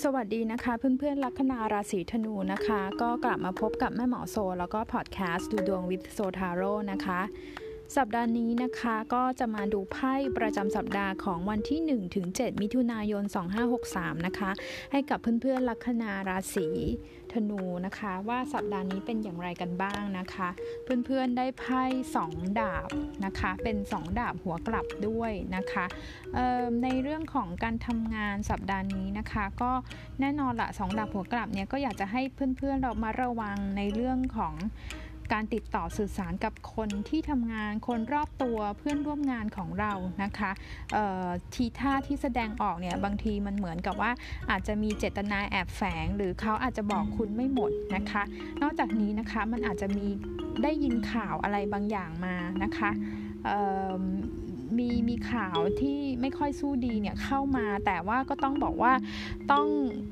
สวัสดีนะคะเพื่อนๆลัคนาราศีธนูนะคะ ก็กลับมาพบกับแม่หมอโซ แล้วก็พอดแคสต์ดูดวงวิทโซทาโร่นะคะ สัปดาห์นี้นะคะก็จะมาดูไพ่ประจำสัปดาห์ของวันที่ 1 ถึง 7 มิถุนายน 2563 นะคะ ให้กับเพื่อนๆลัคนาราศีธนูนะคะว่าสัปดาห์นี้เป็นอย่างไรกันบ้างนะคะ เพื่อนๆได้ไพ่2ดาบนะคะเป็น 2 ดาบหัวกลับด้วยนะคะในเรื่องของการทำงานสัปดาห์นี้นะคะ ก็แน่นอนละสองดาบหัวกลับเนี่ยก็อยากจะให้เพื่อนๆเรามาระวังในเรื่องของ การติดต่อสื่อสารกับคนที่ทำงานคนรอบตัวเพื่อนร่วมงานของเรานะคะทีท่าที่แสดงออกเนี่ยบางทีมันเหมือนกับว่าอาจจะมีเจตนาแอบแฝง หรือเขาอาจจะบอกคุณไม่หมดนะคะ นอกจากนี้นะคะมันอาจจะมีได้ยินข่าวอะไรบางอย่างมานะคะ มีมีข่าวที่ไม่ค่อยสู้ดีเนี่ยเข้ามา แต่ว่าก็ต้องบอกว่าต้อง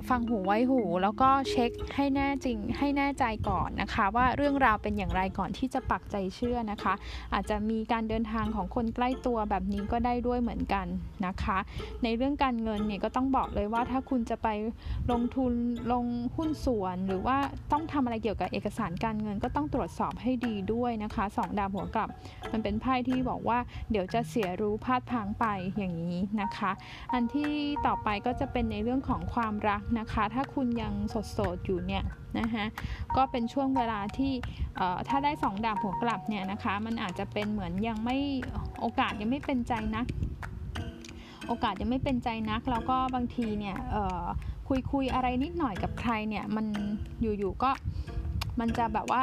ฟังหูไว้หู แล้วก็เช็คให้แน่จริงให้แน่ใจก่อนนะคะ ว่าเรื่องราวเป็นอย่างไรก่อนที่จะปักใจเชื่อนะคะ อาจจะมีการเดินทางของคนใกล้ตัวแบบนี้ก็ได้ด้วยเหมือนกันนะคะ ในเรื่องการเงินเนี่ยก็ต้องบอกเลยว่าถ้าคุณจะไปลงทุนลงหุ้นส่วนหรือว่าต้องทำอะไรเกี่ยวกับเอกสารการเงินก็ต้องตรวจสอบให้ดีด้วยนะคะสองดาวหัวกลับ มันเป็นไพ่ที่บอกว่าเดี๋ยวจะเสียรู้พลาดพังไปอย่างนี้นะคะ อันที่ต่อไปก็จะเป็นในเรื่องของความรักนะคะ ถ้าคุณยังโสดๆอยู่เนี่ยนะคะก็เป็นช่วงเวลาที่ถ้าได้สองดาบหัวกลับเนี่ยนะคะ มันอาจจะเป็นเหมือนยังไม่โอกาสยังไม่เป็นใจนัก โอกาสยังไม่เป็นใจนัก แล้วก็บางทีเนี่ยคุยคุยอะไรนิดหน่อยกับใครเนี่ยมันอยู่ๆก็มันจะแบบว่า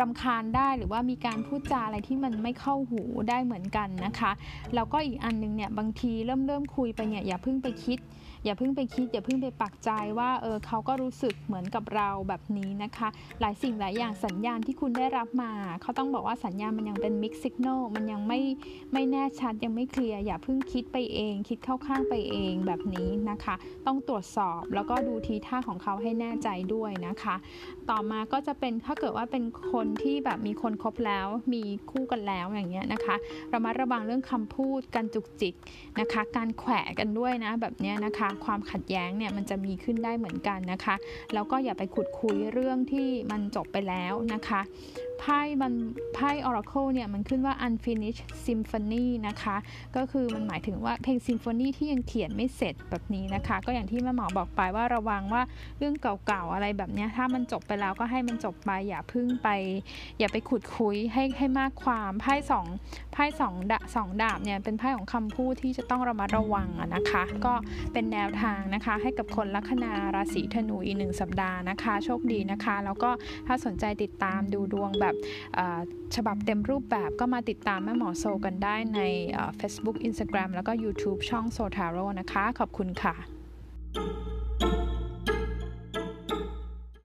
รำคาญได้หรือว่ามีการพูดจาอะไรที่มันไม่เข้าหูได้เหมือนกันนะคะแล้วก็อีกอันนึงเนี่ยบางทีเริ่มเริ่มคุยไปเนี่ยอย่าเพิ่งไปคิด อย่าเพิ่งไปคิด อย่าเพิ่งไปปักใจว่าเออเขาก็รู้สึกเหมือนกับเราแบบนี้นะคะ หลายสิ่งหลายอย่างสัญญาณที่คุณได้รับมา เขาต้องบอกว่าสัญญาณมันยังเป็นมิกซ์สัญญาณมันยังไม่ไม่แน่ชัดยังไม่เคลียร์อย่าเพิ่งคิดไปเอง คิดเข้าข้างไปเองแบบนี้นะคะ ต้องตรวจสอบแล้วก็ดูทีท่าของเขาให้แน่ใจด้วยนะคะ ต่อมาก็จะเป็นถ้าเกิดว่าเป็นคนนที่แบบมีคนคบแล้วมีคู่กันแล้วอย่างเงี้ยนะคะเรามาระวังเรื่องคำพูดการจุกจิกนะคะ การแขวะกันด้วยนะแบบเนี้ยนะคะ ความขัดแย้งเนี่ยมันจะมีขึ้นได้เหมือนกันนะคะ แล้วก็อย่าไปขุดคุยเรื่องที่มันจบไปแล้วนะคะไพ่มันไพ่ Oracle เนี่ยมันขึ้นว่า unfinished symphony นะคะ ก็คือมันหมายถึงว่าเพลงซิมโฟนีที่ยังเขียนไม่เสร็จแบบนี้นะคะ ก็อย่างที่แม่หมอบอกไปว่าระวังว่าเรื่องเก่าๆอะไรแบบนี้ถ้ามันจบไปแล้วก็ให้มันจบไปอย่าพึ่งไป อย่าไปขุดคุยให้ให้มากความไพ่สองไพ่สองดาสองดาบเนี่ยเป็นไพ่ของคำพูดที่จะต้องระมัดระวังนะคะ ก็เป็นแนวทางนะคะ ให้กับคนลัคนาราศีธนูอีกหนึ่งสัปดาห์นะคะ โชคดีนะคะ แล้วก็ถ้าสนใจติดตามดูดวงแบบฉบับเต็มรูปแบบก็มาติดตามแม่หมอโซกันได้ใน Facebook Instagram แล้วก็ YouTube ช่องโซทาโร่นะคะ ขอบคุณค่ะ